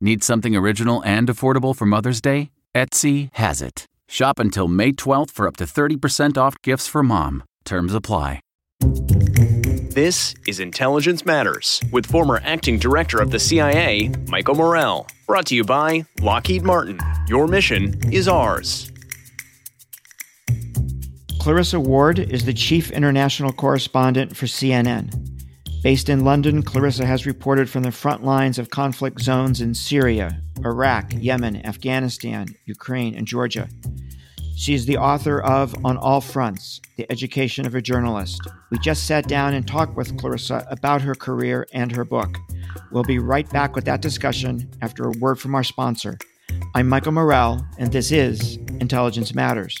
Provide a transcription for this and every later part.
Need something original and affordable for Mother's Day? Etsy has it. Shop until May 12th for up to 30% off gifts for mom. Terms apply. This is Intelligence Matters with former acting director of the CIA, Michael Morell. Brought to you by Lockheed Martin. Your mission is ours. Clarissa Ward is the chief international correspondent for CNN. Based in London, Clarissa has reported from the front lines of conflict zones in Syria, Iraq, Yemen, Afghanistan, Ukraine, and Georgia. She is the author of On All Fronts The Education of a Journalist. We just sat down and talked with Clarissa about her career and her book. We'll be right back with that discussion after a word from our sponsor. I'm Michael Morell, and this is Intelligence Matters.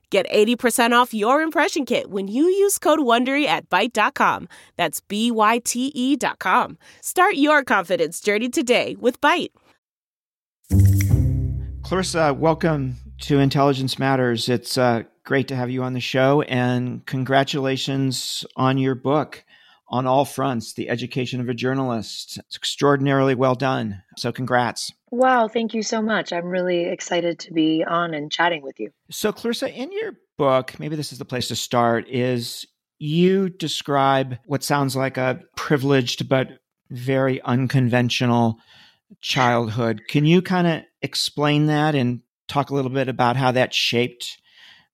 Get 80% off your impression kit when you use code WONDERY at Byte.com. That's B-Y-T-E dot com. Start your confidence journey today with Byte. Clarissa, welcome to Intelligence Matters. It's uh, great to have you on the show, and congratulations on your book on all fronts, The Education of a Journalist. It's extraordinarily well done. So, congrats. Wow, thank you so much. I'm really excited to be on and chatting with you. So, Clarissa, in your book, maybe this is the place to start, is you describe what sounds like a privileged but very unconventional childhood. Can you kind of explain that and talk a little bit about how that shaped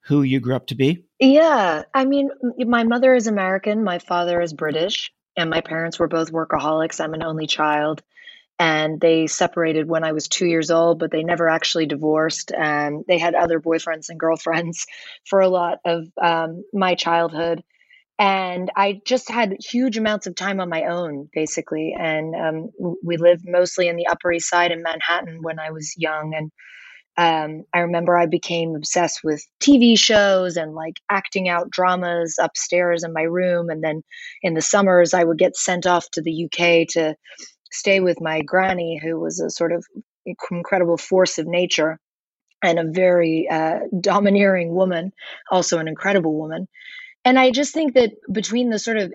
who you grew up to be? Yeah, I mean, my mother is American, my father is British, and my parents were both workaholics. I'm an only child and they separated when I was two years old, but they never actually divorced. And they had other boyfriends and girlfriends for a lot of um, my childhood. And I just had huge amounts of time on my own, basically. And um, we lived mostly in the Upper East Side in Manhattan when I was young. And um, I remember I became obsessed with TV shows and like acting out dramas upstairs in my room. And then in the summers, I would get sent off to the UK to stay with my granny, who was a sort of incredible force of nature and a very uh, domineering woman, also an incredible woman. And I just think that between the sort of,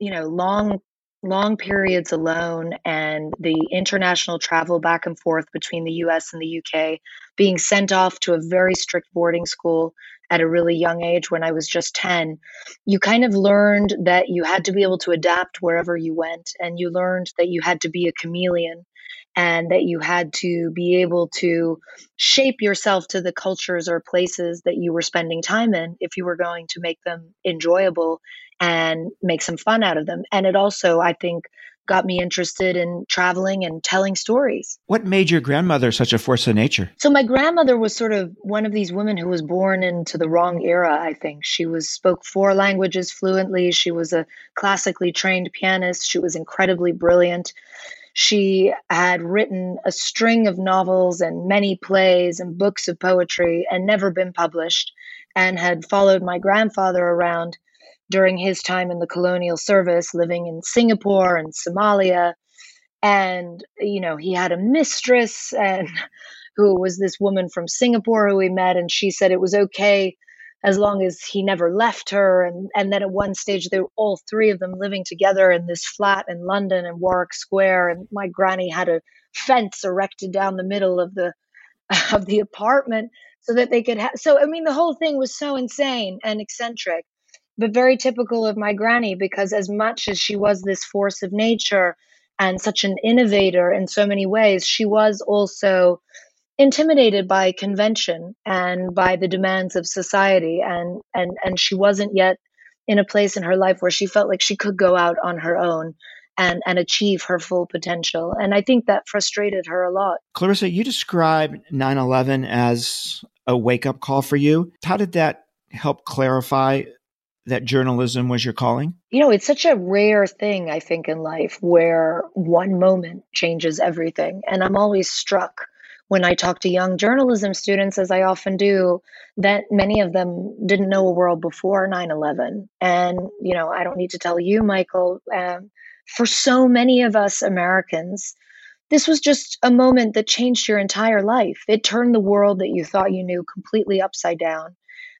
you know, long, long periods alone and the international travel back and forth between the US and the UK, being sent off to a very strict boarding school at a really young age when I was just 10, you kind of learned that you had to be able to adapt wherever you went. And you learned that you had to be a chameleon and that you had to be able to shape yourself to the cultures or places that you were spending time in if you were going to make them enjoyable and make some fun out of them. And it also, I think, got me interested in traveling and telling stories. What made your grandmother such a force of nature? So my grandmother was sort of one of these women who was born into the wrong era, I think. She was spoke four languages fluently. She was a classically trained pianist. She was incredibly brilliant. She had written a string of novels and many plays and books of poetry and never been published and had followed my grandfather around during his time in the colonial service, living in Singapore and Somalia. And, you know, he had a mistress and who was this woman from Singapore who he met, and she said it was okay as long as he never left her. And, and then at one stage, they were all three of them living together in this flat in London in Warwick Square. And my granny had a fence erected down the middle of the of the apartment so that they could have. So I mean, the whole thing was so insane and eccentric but very typical of my granny because as much as she was this force of nature and such an innovator in so many ways, she was also intimidated by convention and by the demands of society. And and and she wasn't yet in a place in her life where she felt like she could go out on her own and and achieve her full potential. And i think that frustrated her a lot. Clarissa you described 9-11 as a wake-up call for you. How did that help clarify that journalism was your calling? You know, it's such a rare thing, I think, in life where one moment changes everything. And I'm always struck when I talk to young journalism students, as I often do, that many of them didn't know a world before 9 11. And, you know, I don't need to tell you, Michael, um, for so many of us Americans, this was just a moment that changed your entire life. It turned the world that you thought you knew completely upside down,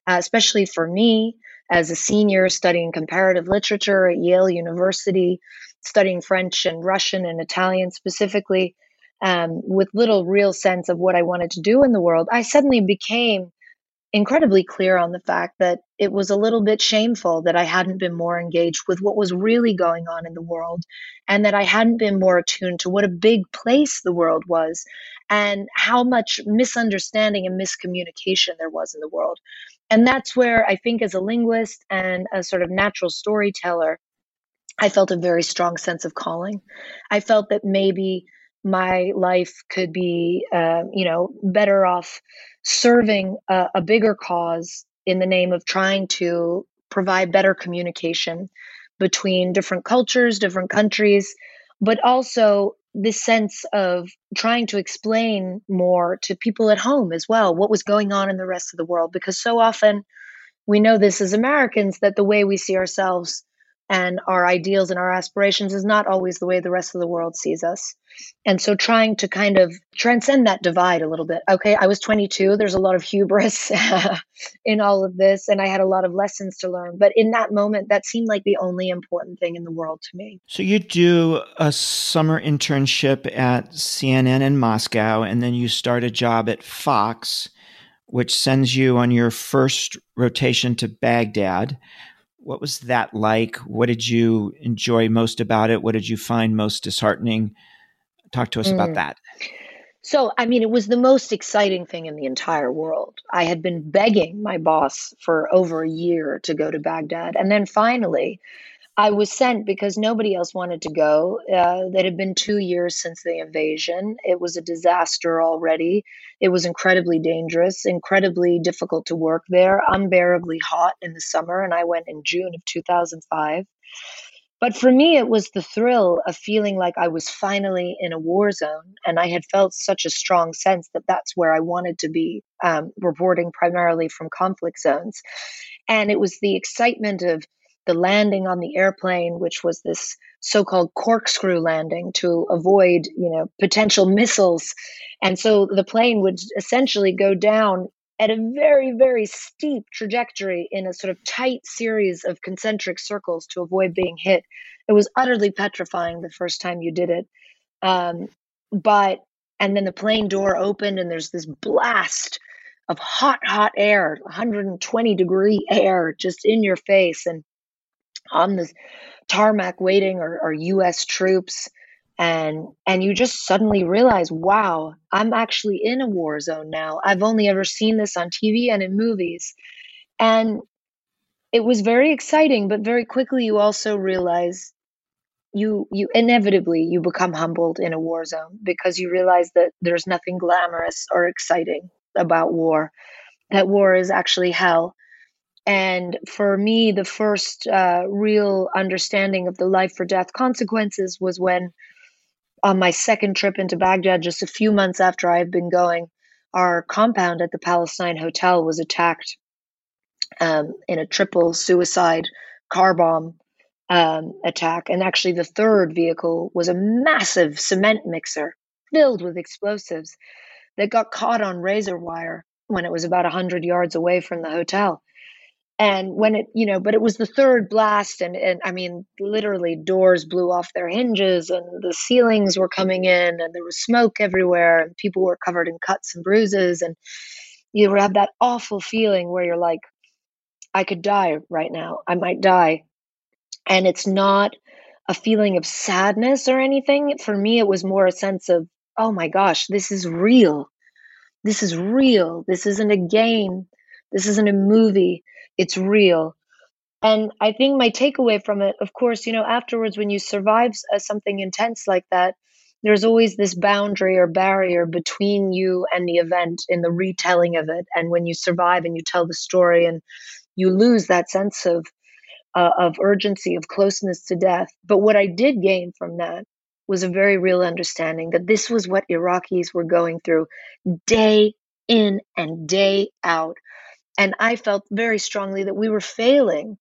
uh, especially for me as a senior studying comparative literature at Yale University, studying French and Russian and Italian specifically, um, with little real sense of what I wanted to do in the world, I suddenly became incredibly clear on the fact that it was a little bit shameful that I hadn't been more engaged with what was really going on in the world and that I hadn't been more attuned to what a big place the world was and how much misunderstanding and miscommunication there was in the world. And that's where I think, as a linguist and a sort of natural storyteller, I felt a very strong sense of calling. I felt that maybe my life could be, uh, you know, better off serving a, a bigger cause in the name of trying to provide better communication between different cultures, different countries, but also this sense of trying to explain more to people at home as well what was going on in the rest of the world because so often we know this as Americans that the way we see ourselves and our ideals and our aspirations is not always the way the rest of the world sees us. And so trying to kind of transcend that divide a little bit. Okay, I was 22, there's a lot of hubris in all of this, and I had a lot of lessons to learn. But in that moment, that seemed like the only important thing in the world to me. So you do a summer internship at CNN in Moscow, and then you start a job at Fox. Which sends you on your first rotation to Baghdad, what was that like? What did you enjoy most about it? What did you find most disheartening? Talk to us mm. about that. So, I mean, it was the most exciting thing in the entire world. I had been begging my boss for over a year to go to Baghdad. And then finally, I was sent because nobody else wanted to go. Uh, it had been two years since the invasion. It was a disaster already. It was incredibly dangerous, incredibly difficult to work there, unbearably hot in the summer. And I went in June of 2005. But for me, it was the thrill of feeling like I was finally in a war zone. And I had felt such a strong sense that that's where I wanted to be, um, reporting primarily from conflict zones. And it was the excitement of the landing on the airplane, which was this so-called corkscrew landing to avoid, you know, potential missiles. And so the plane would essentially go down at a very, very steep trajectory in a sort of tight series of concentric circles to avoid being hit. It was utterly petrifying the first time you did it. Um, but, and then the plane door opened and there's this blast of hot, hot air, 120 degree air just in your face. And on the tarmac waiting are, are US troops. And and you just suddenly realize wow i'm actually in a war zone now. I've only ever seen this on tv and in movies. And it was very exciting but very quickly you also realize you you inevitably you become humbled in a war zone because you realize that there's nothing glamorous or exciting about war that war is actually hell and for me the first uh, real understanding of the life or death consequences was when on my second trip into baghdad just a few months after i had been going our compound at the palestine hotel was attacked um, in a triple suicide car bomb um, attack. And actually, the third vehicle was a massive cement mixer filled with explosives that got caught on razor wire when it was about 100 yards away from the hotel. And when it, you know, but it was the third blast, and, and I mean, literally doors blew off their hinges, and the ceilings were coming in, and there was smoke everywhere, and people were covered in cuts and bruises. And you have that awful feeling where you're like, I could die right now. I might die and it's not a feeling of sadness or anything. For me, it was more a sense of, oh my gosh, this is real. This is real. This isn't a game. This isn't a movie. It's real. And I think my takeaway from it, of course, you know, afterwards, when you survive uh, something intense like that, there's always this boundary or barrier between you and the event in the retelling of it. And when you survive and you tell the story and you lose that sense of uh, of urgency, of closeness to death. But what I did gain from that was a very real understanding that this was what Iraqis were going through day in and day out. And I felt very strongly that we were failing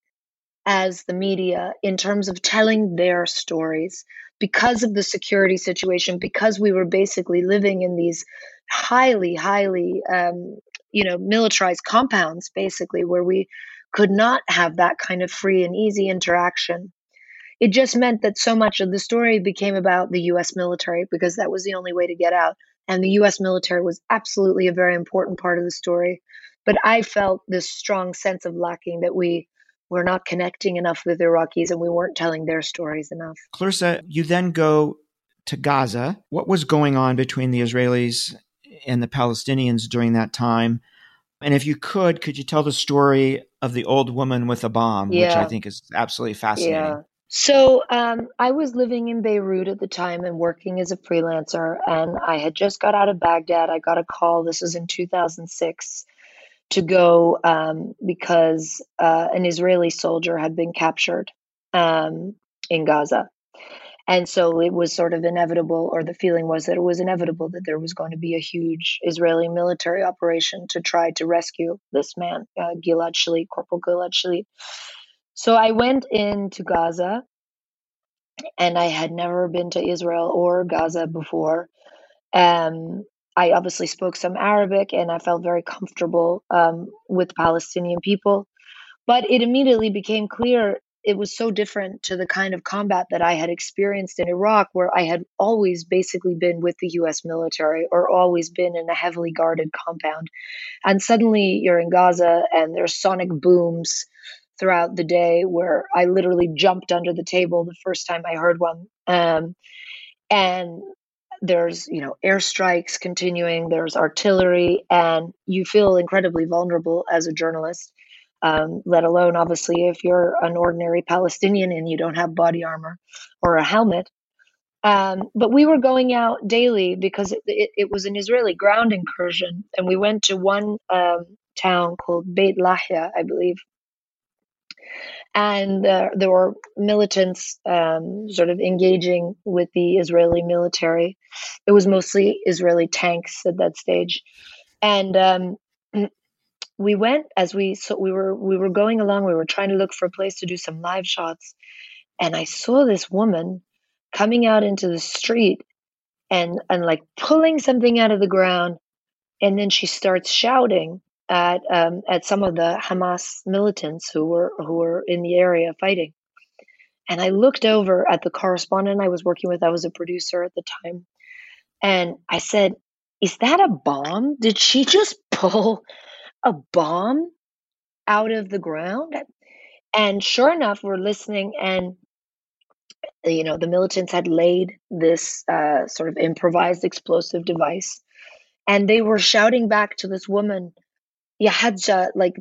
as the media in terms of telling their stories because of the security situation, because we were basically living in these highly, highly, um, you know, militarized compounds, basically, where we could not have that kind of free and easy interaction. It just meant that so much of the story became about the US military because that was the only way to get out. And the US military was absolutely a very important part of the story. But I felt this strong sense of lacking that we were not connecting enough with Iraqis and we weren't telling their stories enough. Clarissa, you then go to Gaza. What was going on between the Israelis and the Palestinians during that time? And if you could, could you tell the story of the old woman with a bomb, yeah. which I think is absolutely fascinating? Yeah. So um, I was living in Beirut at the time and working as a freelancer, and I had just got out of Baghdad. I got a call. This was in 2006 to go um, because uh, an Israeli soldier had been captured um, in Gaza. And so it was sort of inevitable, or the feeling was that it was inevitable that there was going to be a huge Israeli military operation to try to rescue this man, uh, Gilad Shalit, Corporal Gilad Shalit. So I went into Gaza, and I had never been to Israel or Gaza before. Um, I obviously spoke some Arabic, and I felt very comfortable um, with Palestinian people. But it immediately became clear it was so different to the kind of combat that I had experienced in Iraq, where I had always basically been with the US military or always been in a heavily guarded compound. And suddenly you're in Gaza and there's sonic booms throughout the day where I literally jumped under the table the first time I heard one. Um, and there's you know airstrikes continuing there's artillery and you feel incredibly vulnerable as a journalist um, let alone obviously if you're an ordinary Palestinian and you don't have body armor or a helmet. Um, but we were going out daily because it, it, it, was an Israeli ground incursion, and we went to one um, town called Beit Lahia, I believe. And uh, there were militants um, sort of engaging with the Israeli military. It was mostly Israeli tanks at that stage. And um, we went as we so we were we were going along we were trying to look for a place to do some live shots and i saw this woman coming out into the street and and like pulling something out of the ground and then she starts shouting at um, at some of the hamas militants who were who were in the area fighting and i looked over at the correspondent i was working with i was a producer at the time and i said is that a bomb did she just pull a bomb out of the ground. And sure enough, we're listening, and you know the militants had laid this uh, sort of improvised explosive device, and they were shouting back to this woman, "Yahadja," like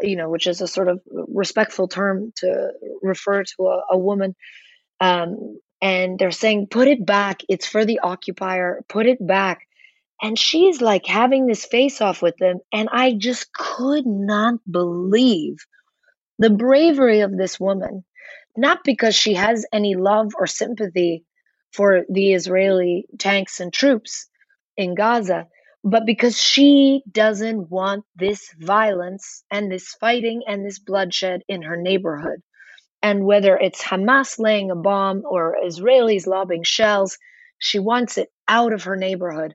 you know, which is a sort of respectful term to refer to a, a woman. Um, and they're saying, put it back. It's for the occupier. Put it back. And she's like having this face off with them. And I just could not believe the bravery of this woman, not because she has any love or sympathy for the Israeli tanks and troops in Gaza, but because she doesn't want this violence and this fighting and this bloodshed in her neighborhood. And whether it's Hamas laying a bomb or Israelis lobbing shells, she wants it out of her neighborhood.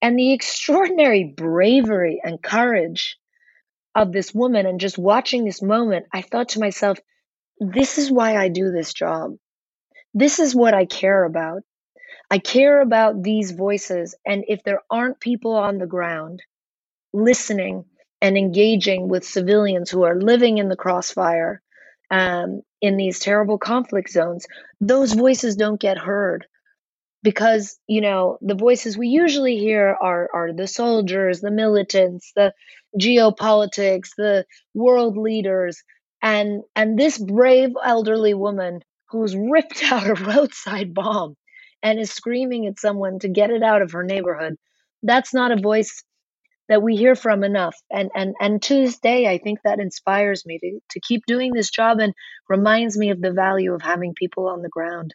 And the extraordinary bravery and courage of this woman, and just watching this moment, I thought to myself, this is why I do this job. This is what I care about. I care about these voices. And if there aren't people on the ground listening and engaging with civilians who are living in the crossfire um, in these terrible conflict zones, those voices don't get heard because you know the voices we usually hear are are the soldiers the militants the geopolitics the world leaders and and this brave elderly woman who's ripped out a roadside bomb and is screaming at someone to get it out of her neighborhood. That's not a voice that we hear from enough. And and and to this day, I think that inspires me to, to keep doing this job and reminds me of the value of having people on the ground.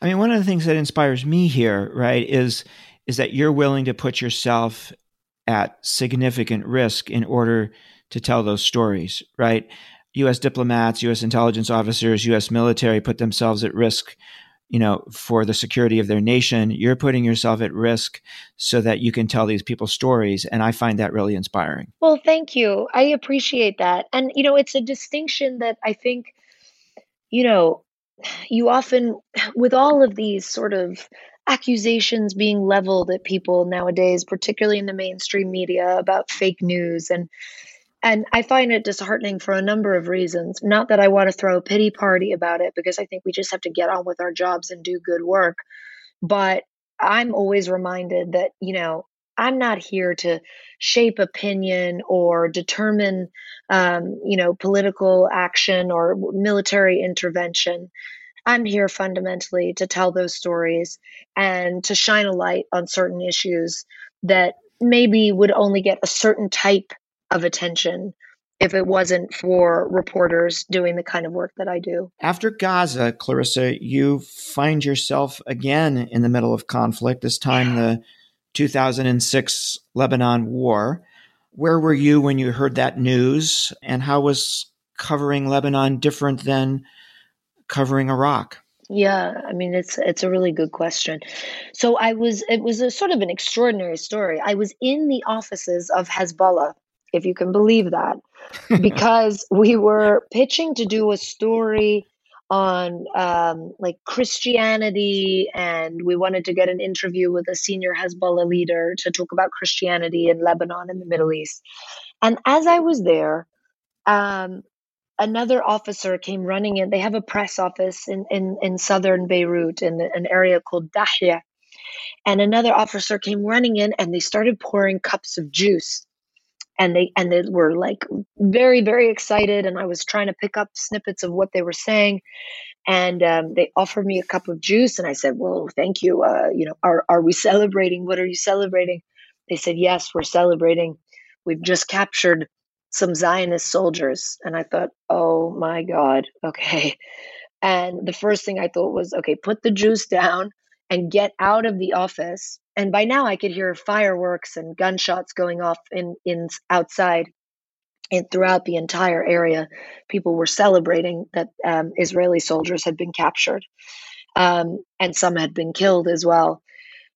I mean, one of the things that inspires me here, right, is is that you're willing to put yourself at significant risk in order to tell those stories, right? US diplomats, US intelligence officers, US military put themselves at risk you know, for the security of their nation. You're putting yourself at risk so that you can tell these people stories. And I find that really inspiring. Well, thank you. I appreciate that. And, you know, it's a distinction that I think, you know, you often, with all of these sort of accusations being leveled at people nowadays, particularly in the mainstream media about fake news and and I find it disheartening for a number of reasons. Not that I want to throw a pity party about it, because I think we just have to get on with our jobs and do good work. But I'm always reminded that, you know, I'm not here to shape opinion or determine, um, you know, political action or military intervention. I'm here fundamentally to tell those stories and to shine a light on certain issues that maybe would only get a certain type of attention if it wasn't for reporters doing the kind of work that I do. After Gaza, Clarissa, you find yourself again in the middle of conflict, this time the 2006 Lebanon war. Where were you when you heard that news, and how was covering Lebanon different than covering Iraq? Yeah, I mean it's it's a really good question. So I was it was a sort of an extraordinary story. I was in the offices of Hezbollah if you can believe that, because we were pitching to do a story on um, like Christianity, and we wanted to get an interview with a senior Hezbollah leader to talk about Christianity in Lebanon and the Middle East. And as I was there, um, another officer came running in. They have a press office in, in, in southern Beirut in an area called Dahya. And another officer came running in and they started pouring cups of juice and they and they were like very very excited and i was trying to pick up snippets of what they were saying and um, they offered me a cup of juice and i said well thank you uh, you know are, are we celebrating? What are you celebrating? They said yes we're celebrating. We've just captured some zionist soldiers. And i thought oh my god okay. And the first thing i thought was okay put the juice down and get out of the office and by now I could hear fireworks and gunshots going off in in outside and throughout the entire area. People were celebrating that um, Israeli soldiers had been captured, um, and some had been killed as well.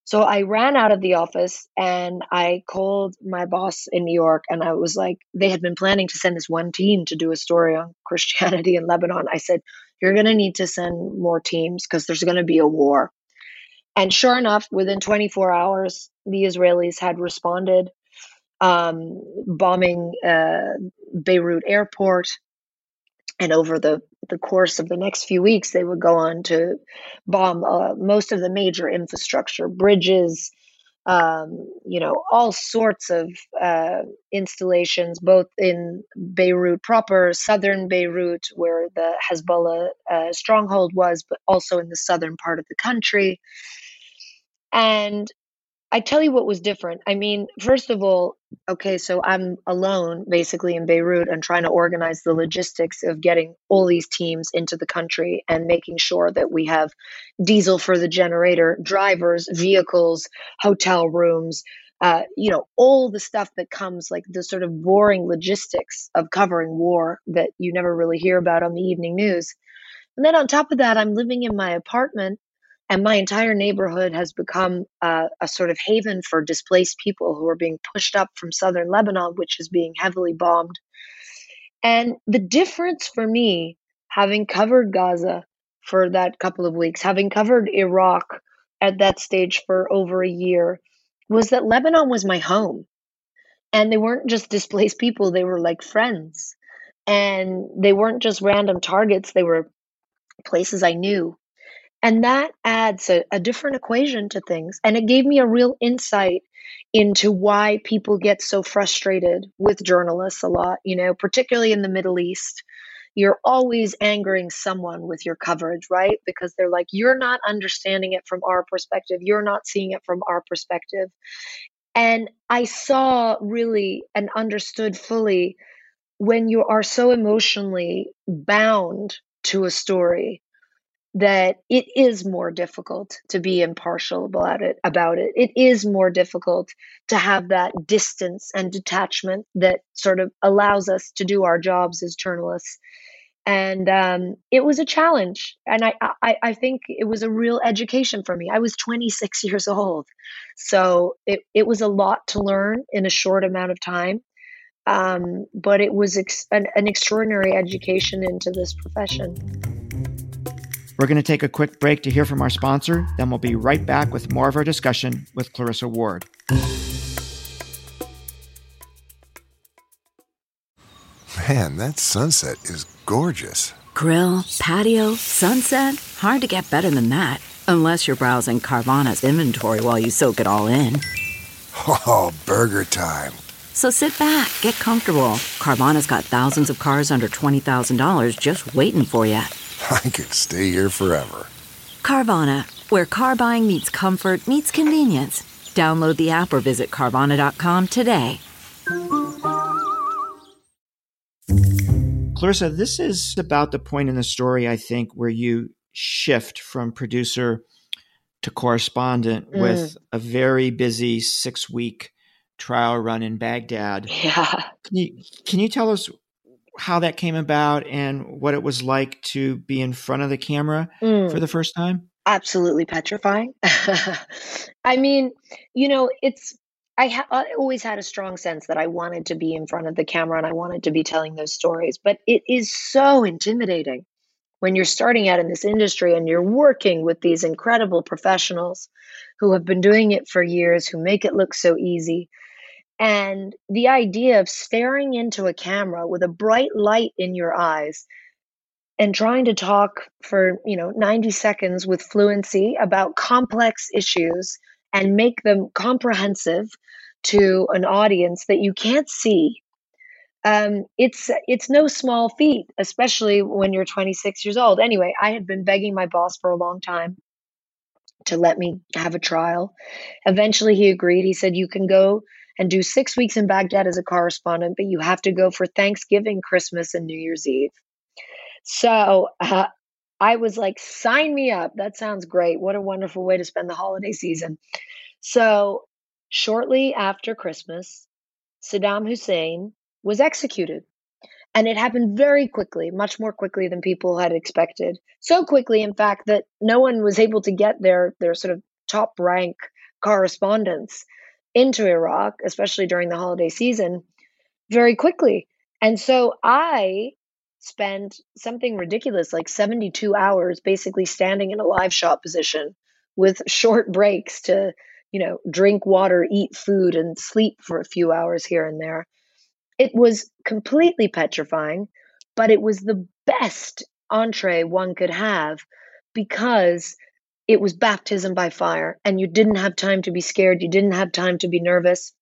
So I ran out of the office and I called my boss in New York and I was like, they had been planning to send this one team to do a story on Christianity in Lebanon. I said, you're going to need to send more teams because there's going to be a war. And sure enough, within 24 hours, the Israelis had responded, um, bombing uh, Beirut airport. And over the, the course of the next few weeks, they would go on to bomb uh, most of the major infrastructure, bridges, um, you know, all sorts of uh, installations, both in Beirut proper, southern Beirut, where the Hezbollah uh, stronghold was, but also in the southern part of the country. And I tell you what was different. I mean, first of all, okay, so I'm alone basically in Beirut and trying to organize the logistics of getting all these teams into the country and making sure that we have diesel for the generator, drivers, vehicles, hotel rooms, uh, you know, all the stuff that comes like the sort of boring logistics of covering war that you never really hear about on the evening news. And then on top of that, I'm living in my apartment and my entire neighborhood has become a sort of haven for displaced people who are being pushed up from southern Lebanon, which is being heavily bombed. And the difference for me, having covered Gaza for that couple of weeks, having covered Iraq at that stage for over a year, was that Lebanon was my home. And they weren't just displaced people, they were like friends. And they weren't just random targets, they were places I knew and that adds a, a different equation to things. And it gave me a real insight into why people get so frustrated with journalists a lot, you know, particularly in the Middle East. You're always angering someone with your coverage, right? Because they're like, you're not understanding it from our perspective. You're not seeing it from our perspective. And I saw really and understood fully when you are so emotionally bound to a story that it is more difficult to be impartial about it about it. It is more difficult to have that distance and detachment that sort of allows us to do our jobs as journalists. And um, it was a challenge. And I, I, I think it was a real education for me. I was 26 years old. So it, it was a lot to learn in a short amount of time. Um, but it was ex- an, an extraordinary education into this profession we're going to take a quick break to hear from our sponsor, then we'll be right back with more of our discussion with Clarissa Ward. Man, that sunset is gorgeous. Grill, patio, sunset. Hard to get better than that. Unless you're browsing Carvana's inventory while you soak it all in. Oh, burger time. So sit back, get comfortable. Carvana's got thousands of cars under $20,000 just waiting for you. I could stay here forever. Carvana, where car buying meets comfort, meets convenience. Download the app or visit Carvana.com today. Clarissa, this is about the point in the story, I think, where you shift from producer to correspondent mm. with a very busy six week trial run in Baghdad. Yeah. Can you, can you tell us how that came about and what it was like to be in front of the camera mm. for the first time? Absolutely petrifying. I mean, you know, it's I, ha- I always had a strong sense that I wanted to be in front of the camera and I wanted to be telling those stories, but it is so intimidating when you're starting out in this industry and you're working with these incredible professionals who have been doing it for years, who make it look so easy. And the idea of staring into a camera with a bright light in your eyes and trying to talk for, you know, 90 seconds with fluency about complex issues and make them comprehensive to an audience that you can't see. Um, it's it's no small feat, especially when you're 26 years old. Anyway, I had been begging my boss for a long time to let me have a trial. Eventually, he agreed. He said, "You can go and do six weeks in Baghdad as a correspondent, but you have to go for Thanksgiving, Christmas, and New Year's Eve. So uh, I was like, sign me up. That sounds great. What a wonderful way to spend the holiday season. So shortly after Christmas, Saddam Hussein was executed. And it happened very quickly, much more quickly than people had expected. So quickly, in fact, that no one was able to get their, their sort of top rank correspondents into Iraq, especially during the holiday season, very quickly. And so I spent something ridiculous like 72 hours basically standing in a live shot position with short breaks to, you know, drink water, eat food, and sleep for a few hours here and there. It was completely petrifying, but it was the best entree one could have because it was baptism by fire, and you didn't have time to be scared. You didn't have time to be nervous.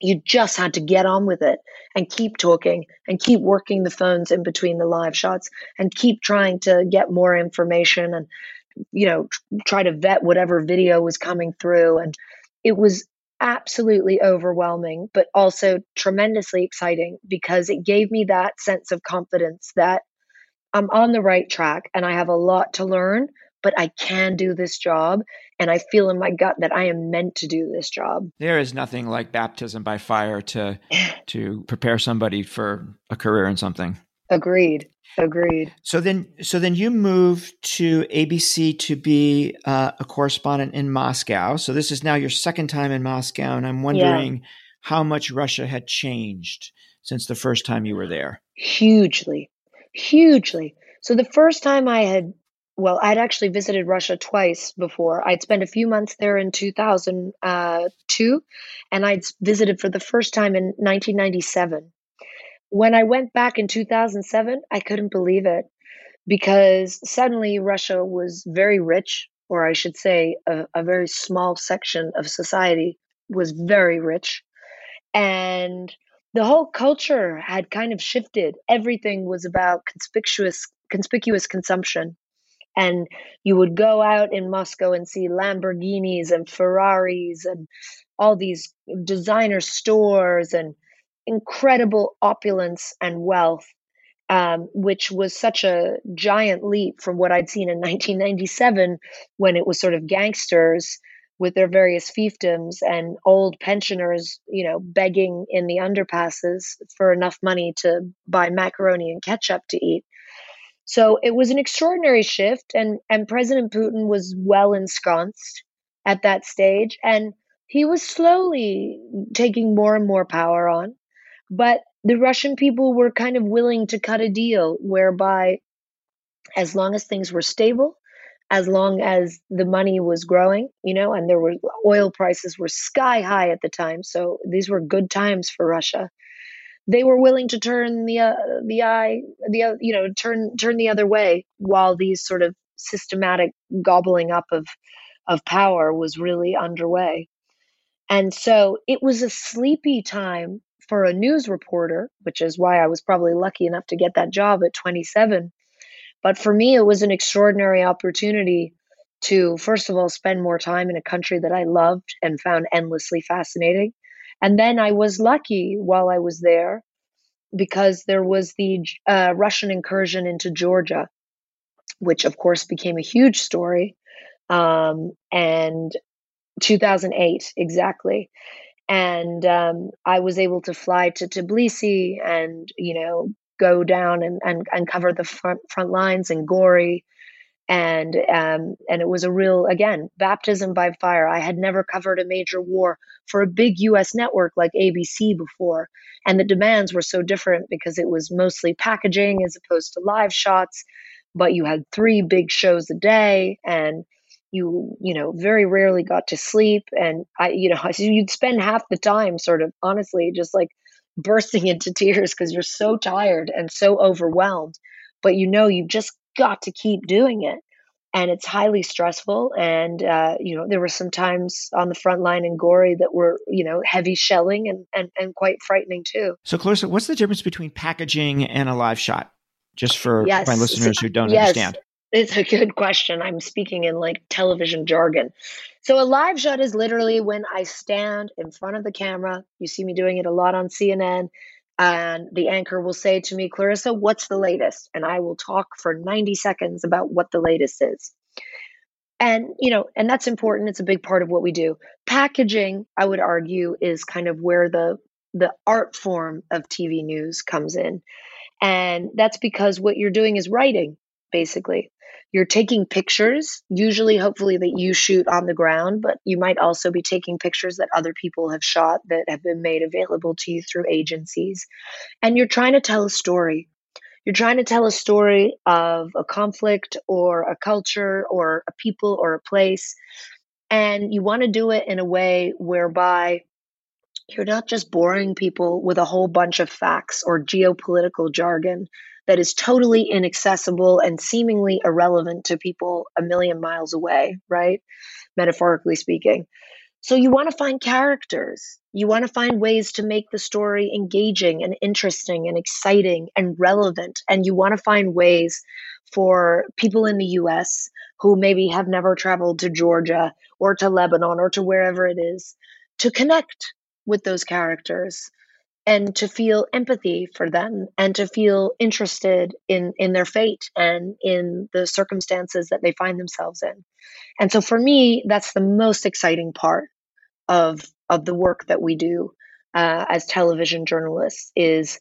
You just had to get on with it and keep talking and keep working the phones in between the live shots and keep trying to get more information and you know try to vet whatever video was coming through and it was absolutely overwhelming, but also tremendously exciting because it gave me that sense of confidence that I'm on the right track and I have a lot to learn, but I can do this job. And I feel in my gut that I am meant to do this job. There is nothing like baptism by fire to to prepare somebody for a career in something. Agreed. Agreed. So then, so then you moved to ABC to be uh, a correspondent in Moscow. So this is now your second time in Moscow, and I'm wondering yeah. how much Russia had changed since the first time you were there. Hugely, hugely. So the first time I had, well, I'd actually visited Russia twice before. I'd spent a few months there in 2002, uh, and I'd visited for the first time in 1997 when I went back in 2007, I couldn't believe it because suddenly Russia was very rich, or I should say, a, a very small section of society was very rich. And the whole culture had kind of shifted. Everything was about conspicuous conspicuous consumption. And you would go out in Moscow and see Lamborghinis and Ferraris and all these designer stores and incredible opulence and wealth, um, which was such a giant leap from what I'd seen in 1997 when it was sort of gangsters with their various fiefdoms and old pensioners, you know, begging in the underpasses for enough money to buy macaroni and ketchup to eat. So it was an extraordinary shift, and and President Putin was well ensconced at that stage, and he was slowly taking more and more power on. But the Russian people were kind of willing to cut a deal whereby, as long as things were stable, as long as the money was growing, you know, and there were oil prices were sky high at the time, so these were good times for Russia. They were willing to turn the uh, the eye the uh, you know turn turn the other way while these sort of systematic gobbling up of of power was really underway. And so it was a sleepy time for a news reporter, which is why I was probably lucky enough to get that job at 27. But for me, it was an extraordinary opportunity to, first of all, spend more time in a country that I loved and found endlessly fascinating. And then I was lucky while I was there because there was the uh, Russian incursion into Georgia, which of course became a huge story. Um, and 2008, exactly and um, I was able to fly to Tbilisi and you know go down and, and, and cover the front front lines in Gori, and um, and it was a real again baptism by fire. I had never covered a major war for a big U.S. network like ABC before, and the demands were so different because it was mostly packaging as opposed to live shots, but you had three big shows a day and you you know very rarely got to sleep and i you know you'd spend half the time sort of honestly just like bursting into tears because you're so tired and so overwhelmed but you know you've just got to keep doing it and it's highly stressful and uh, you know there were some times on the front line in Gori that were you know heavy shelling and, and and quite frightening too so clarissa what's the difference between packaging and a live shot just for yes. my listeners who don't yes. understand it's a good question. I'm speaking in like television jargon. So, a live shot is literally when I stand in front of the camera. You see me doing it a lot on CNN. And the anchor will say to me, Clarissa, what's the latest? And I will talk for 90 seconds about what the latest is. And, you know, and that's important. It's a big part of what we do. Packaging, I would argue, is kind of where the the art form of TV news comes in. And that's because what you're doing is writing, basically you're taking pictures, usually, hopefully, that you shoot on the ground, but you might also be taking pictures that other people have shot that have been made available to you through agencies. And you're trying to tell a story. You're trying to tell a story of a conflict or a culture or a people or a place. And you want to do it in a way whereby you're not just boring people with a whole bunch of facts or geopolitical jargon that is totally inaccessible and seemingly irrelevant to people a million miles away, right? Metaphorically speaking. So you want to find characters. You want to find ways to make the story engaging and interesting and exciting and relevant. And you want to find ways for people in the US who maybe have never traveled to Georgia or to Lebanon or to wherever it is to connect with those characters and to feel empathy for them and to feel interested in in their fate and in the circumstances that they find themselves in. And so for me that's the most exciting part of of the work that we do uh, as television journalists is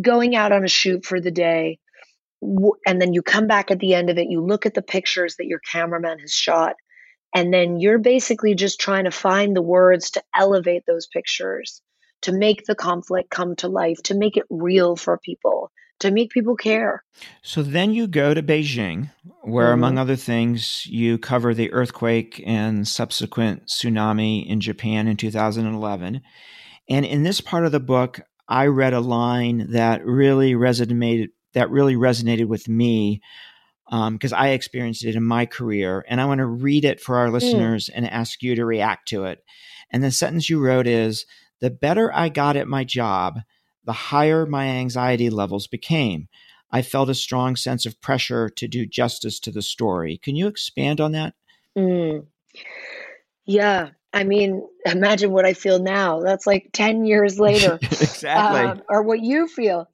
going out on a shoot for the day and then you come back at the end of it you look at the pictures that your cameraman has shot and then you're basically just trying to find the words to elevate those pictures to make the conflict come to life to make it real for people to make people care so then you go to beijing where mm-hmm. among other things you cover the earthquake and subsequent tsunami in japan in 2011 and in this part of the book i read a line that really resonated that really resonated with me because um, I experienced it in my career. And I want to read it for our hmm. listeners mm. and ask you to react to it. And the sentence you wrote is The better I got at my job, the higher my anxiety levels became. I felt a strong sense of pressure to do justice to the story. Can you expand on that? Mm. Yeah. I mean, imagine what I feel now. That's like 10 years later. exactly. Um, or what you feel.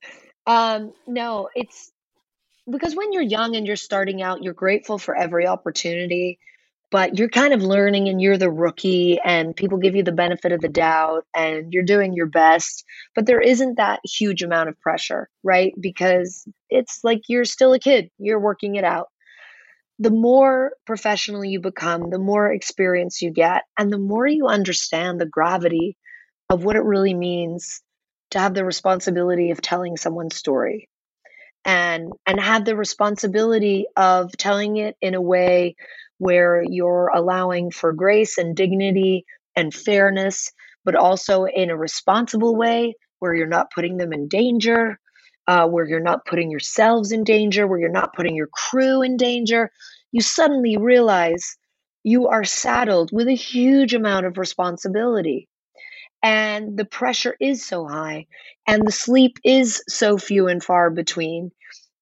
Um, no, it's because when you're young and you're starting out, you're grateful for every opportunity, but you're kind of learning and you're the rookie and people give you the benefit of the doubt and you're doing your best, but there isn't that huge amount of pressure, right? Because it's like you're still a kid, you're working it out. The more professional you become, the more experience you get, and the more you understand the gravity of what it really means to have the responsibility of telling someone's story and and have the responsibility of telling it in a way where you're allowing for grace and dignity and fairness but also in a responsible way where you're not putting them in danger uh, where you're not putting yourselves in danger where you're not putting your crew in danger. You suddenly realize you are saddled with a huge amount of responsibility. And the pressure is so high and the sleep is so few and far between.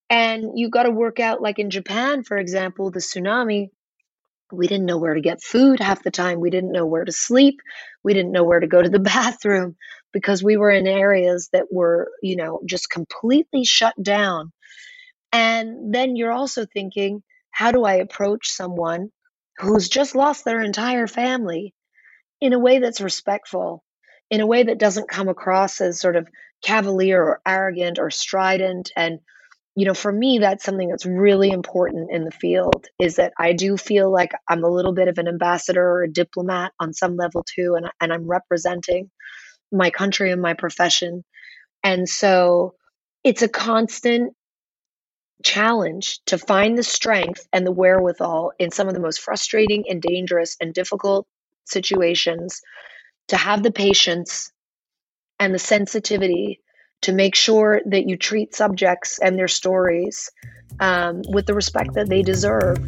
And you've got to work out like in japan for example the tsunami we didn't know where to get food half the time. We didn't know where to sleep. We didn't know where to go to the bathroom because we were in areas that were you know just completely shut down. And then you're also thinking how do i approach someone who's just lost their entire family in a way that's respectful in a way that doesn't come across as sort of cavalier or arrogant or strident and you know for me that's something that's really important in the field is that i do feel like i'm a little bit of an ambassador or a diplomat on some level too and, and i'm representing my country and my profession. And so it's a constant challenge to find the strength and the wherewithal in some of the most frustrating and dangerous and difficult situations to have the patience and the sensitivity to make sure that you treat subjects and their stories um, with the respect that they deserve.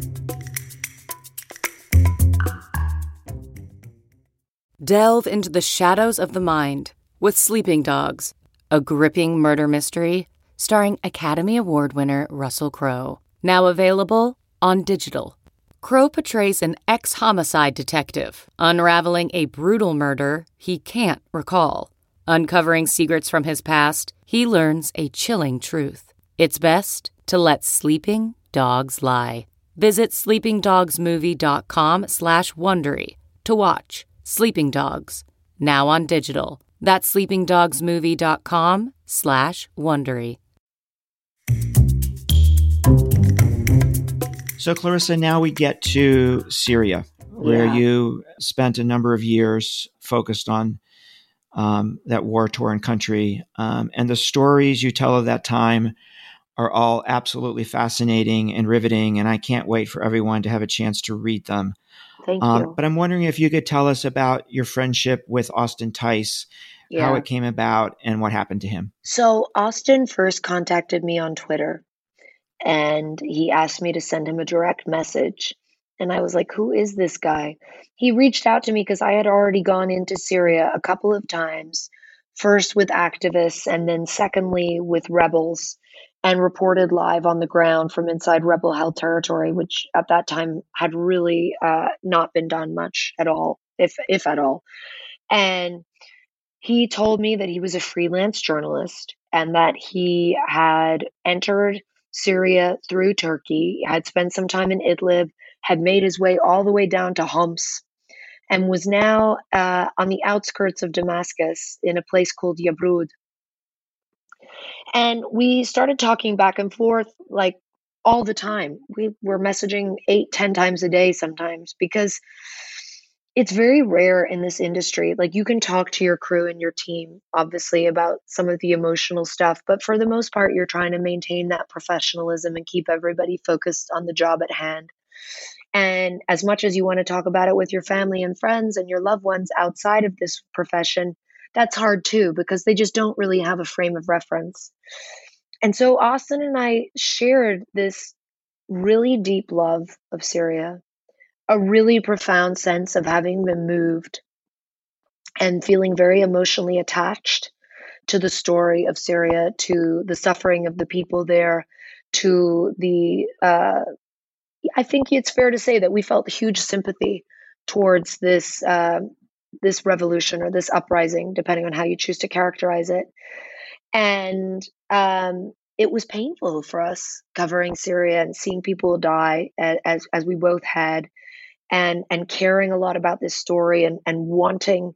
Delve into the shadows of the mind with Sleeping Dogs, a gripping murder mystery starring Academy Award winner Russell Crowe. Now available on digital. Crowe portrays an ex homicide detective unraveling a brutal murder he can't recall. Uncovering secrets from his past, he learns a chilling truth. It's best to let sleeping dogs lie. Visit sleepingdogsmovie.com slash Wondery to watch Sleeping Dogs, now on digital. That's sleepingdogsmovie.com slash Wondery. So, Clarissa, now we get to Syria, where yeah. you spent a number of years focused on um, that war torn country. Um, and the stories you tell of that time are all absolutely fascinating and riveting. And I can't wait for everyone to have a chance to read them. Thank um, you. But I'm wondering if you could tell us about your friendship with Austin Tice, yeah. how it came about, and what happened to him. So, Austin first contacted me on Twitter and he asked me to send him a direct message. And I was like, who is this guy? He reached out to me because I had already gone into Syria a couple of times, first with activists, and then secondly with rebels, and reported live on the ground from inside rebel held territory, which at that time had really uh, not been done much at all, if, if at all. And he told me that he was a freelance journalist and that he had entered Syria through Turkey, had spent some time in Idlib, had made his way all the way down to Homs, and was now uh, on the outskirts of Damascus in a place called Yabrud. And we started talking back and forth like all the time. We were messaging eight, ten times a day sometimes because it's very rare in this industry. Like you can talk to your crew and your team, obviously, about some of the emotional stuff, but for the most part, you're trying to maintain that professionalism and keep everybody focused on the job at hand. And as much as you want to talk about it with your family and friends and your loved ones outside of this profession, that's hard too because they just don't really have a frame of reference. And so Austin and I shared this really deep love of Syria a really profound sense of having been moved and feeling very emotionally attached to the story of Syria, to the suffering of the people there, to the. Uh, I think it's fair to say that we felt huge sympathy towards this uh, this revolution or this uprising, depending on how you choose to characterize it. And um, it was painful for us covering Syria and seeing people die as as we both had and and caring a lot about this story and and wanting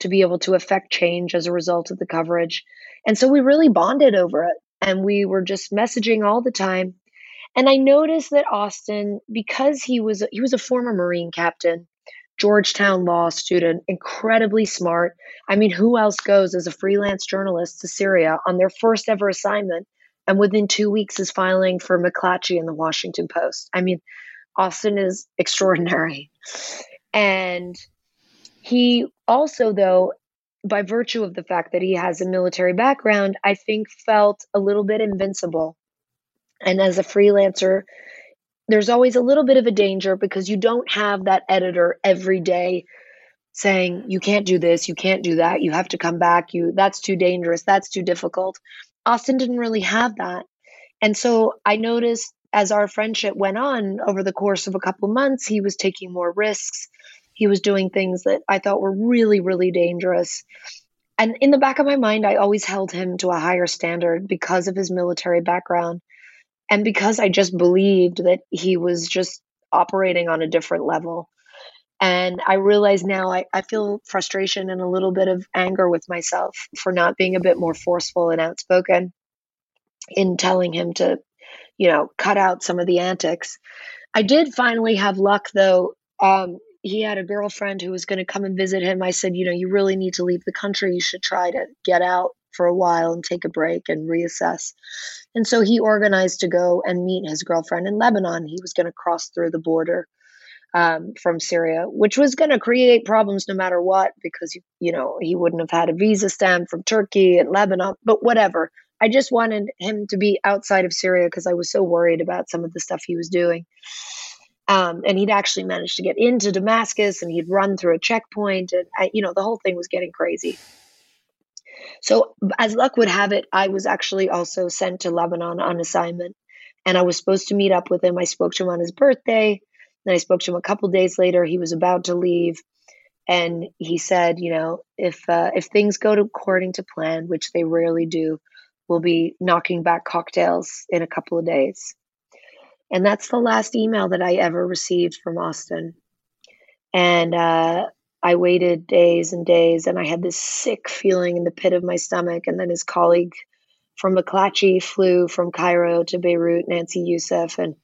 to be able to affect change as a result of the coverage. And so we really bonded over it and we were just messaging all the time. And I noticed that Austin because he was he was a former Marine captain, Georgetown law student, incredibly smart. I mean, who else goes as a freelance journalist to Syria on their first ever assignment and within 2 weeks is filing for McClatchy in the Washington Post? I mean, Austin is extraordinary. And he also, though, by virtue of the fact that he has a military background, I think felt a little bit invincible. And as a freelancer, there's always a little bit of a danger because you don't have that editor every day saying you can't do this, you can't do that, you have to come back, you that's too dangerous, that's too difficult. Austin didn't really have that. And so I noticed as our friendship went on over the course of a couple months, he was taking more risks. He was doing things that I thought were really, really dangerous. And in the back of my mind, I always held him to a higher standard because of his military background and because I just believed that he was just operating on a different level. And I realize now I, I feel frustration and a little bit of anger with myself for not being a bit more forceful and outspoken in telling him to you know, cut out some of the antics. I did finally have luck though. Um, he had a girlfriend who was going to come and visit him. I said, you know, you really need to leave the country. You should try to get out for a while and take a break and reassess. And so he organized to go and meet his girlfriend in Lebanon. He was going to cross through the border um, from Syria, which was going to create problems no matter what, because you know he wouldn't have had a visa stamp from Turkey and Lebanon. But whatever, I just wanted him to be outside of Syria because I was so worried about some of the stuff he was doing. Um, and he'd actually managed to get into Damascus and he'd run through a checkpoint. And, I, you know, the whole thing was getting crazy. So, as luck would have it, I was actually also sent to Lebanon on assignment. And I was supposed to meet up with him. I spoke to him on his birthday. Then I spoke to him a couple days later. He was about to leave. And he said, you know, if uh, if things go according to plan, which they rarely do, we'll be knocking back cocktails in a couple of days. And that's the last email that I ever received from Austin. And uh, I waited days and days, and I had this sick feeling in the pit of my stomach. And then his colleague from McClatchy flew from Cairo to Beirut, Nancy Youssef, and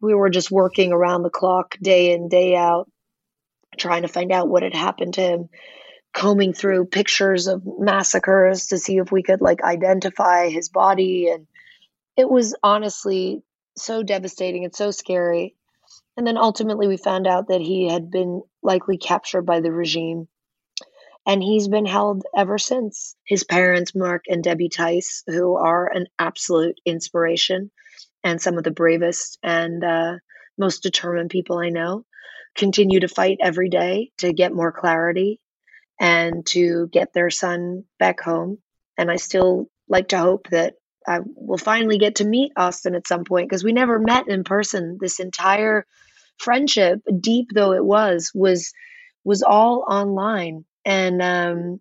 we were just working around the clock, day in, day out, trying to find out what had happened to him combing through pictures of massacres to see if we could like identify his body and it was honestly so devastating and so scary and then ultimately we found out that he had been likely captured by the regime and he's been held ever since. His parents, Mark and Debbie Tice, who are an absolute inspiration and some of the bravest and uh, most determined people I know, continue to fight every day to get more clarity and to get their son back home. And I still like to hope that I will finally get to meet Austin at some point because we never met in person. This entire friendship, deep though it was, was was all online. And um,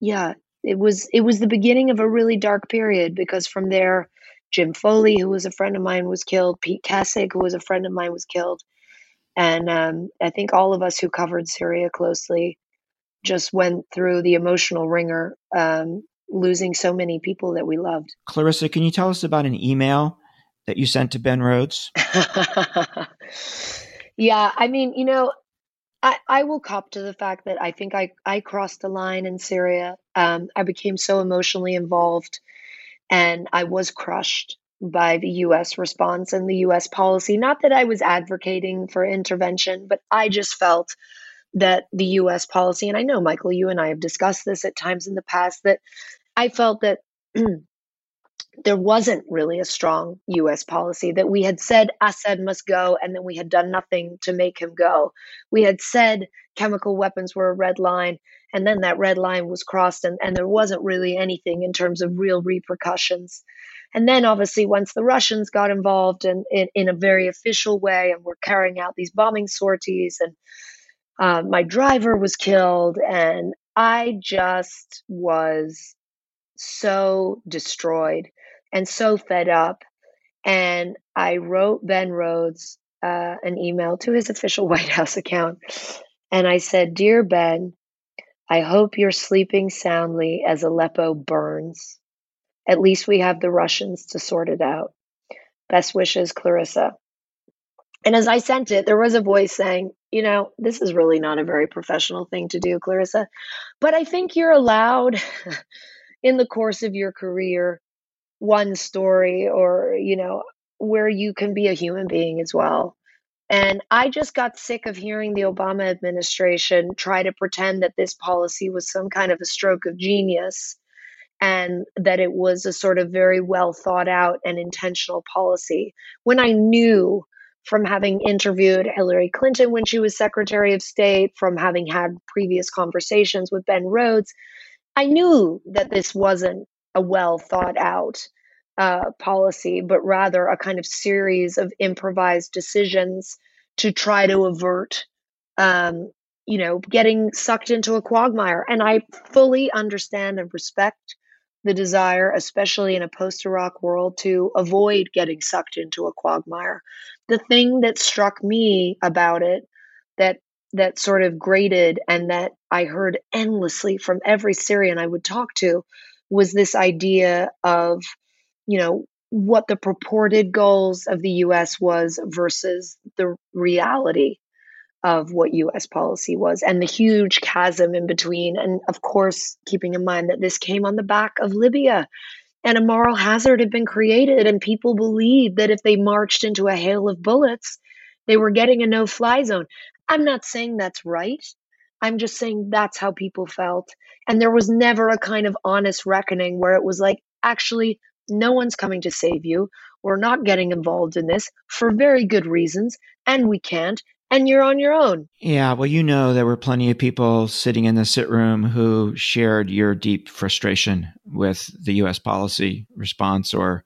yeah, it was it was the beginning of a really dark period because from there, Jim Foley, who was a friend of mine, was killed. Pete Kassig, who was a friend of mine, was killed. And um, I think all of us who covered Syria closely just went through the emotional wringer, um, losing so many people that we loved. Clarissa, can you tell us about an email that you sent to Ben Rhodes? yeah, I mean, you know, I, I will cop to the fact that I think I, I crossed a line in Syria. Um, I became so emotionally involved and I was crushed by the US response and the US policy. Not that I was advocating for intervention, but I just felt that the US policy, and I know, Michael, you and I have discussed this at times in the past, that I felt that there wasn't really a strong US policy, that we had said Assad must go, and then we had done nothing to make him go. We had said chemical weapons were a red line, and then that red line was crossed, and, and there wasn't really anything in terms of real repercussions. And then, obviously, once the Russians got involved and in, in a very official way and were carrying out these bombing sorties and uh, my driver was killed, and I just was so destroyed and so fed up. And I wrote Ben Rhodes uh, an email to his official White House account. And I said, Dear Ben, I hope you're sleeping soundly as Aleppo burns. At least we have the Russians to sort it out. Best wishes, Clarissa. And as I sent it, there was a voice saying, you know, this is really not a very professional thing to do, Clarissa. But I think you're allowed in the course of your career one story or, you know, where you can be a human being as well. And I just got sick of hearing the Obama administration try to pretend that this policy was some kind of a stroke of genius and that it was a sort of very well thought out and intentional policy when I knew from having interviewed Hillary Clinton when she was Secretary of State, from having had previous conversations with Ben Rhodes, I knew that this wasn't a well thought out uh, policy, but rather a kind of series of improvised decisions to try to avert, um, you know, getting sucked into a quagmire. And I fully understand and respect the desire, especially in a post Iraq world, to avoid getting sucked into a quagmire. The thing that struck me about it that that sort of grated and that I heard endlessly from every Syrian I would talk to was this idea of, you know, what the purported goals of the US was versus the reality of what US policy was and the huge chasm in between. And of course, keeping in mind that this came on the back of Libya and a moral hazard had been created, and people believed that if they marched into a hail of bullets, they were getting a no fly zone. I'm not saying that's right. I'm just saying that's how people felt. And there was never a kind of honest reckoning where it was like, actually, no one's coming to save you. We're not getting involved in this for very good reasons, and we can't and you're on your own. Yeah, well, you know, there were plenty of people sitting in the sit room who shared your deep frustration with the U.S. policy response, or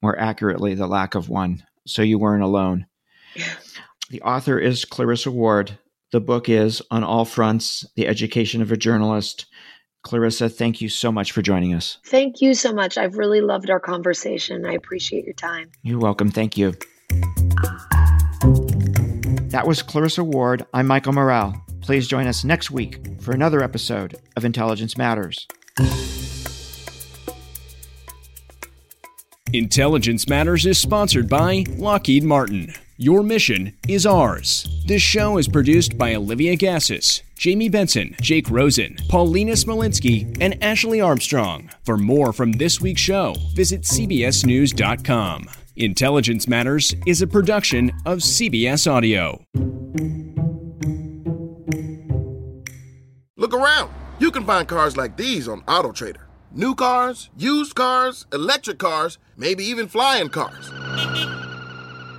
more accurately, the lack of one. So you weren't alone. The author is Clarissa Ward. The book is On All Fronts The Education of a Journalist. Clarissa, thank you so much for joining us. Thank you so much. I've really loved our conversation. I appreciate your time. You're welcome. Thank you. That was Clarissa Ward. I'm Michael Morell. Please join us next week for another episode of Intelligence Matters. Intelligence Matters is sponsored by Lockheed Martin. Your mission is ours. This show is produced by Olivia Gazis, Jamie Benson, Jake Rosen, Paulina Smolinski, and Ashley Armstrong. For more from this week's show, visit CBSNews.com. Intelligence Matters is a production of CBS Audio. Look around. You can find cars like these on AutoTrader. New cars, used cars, electric cars, maybe even flying cars.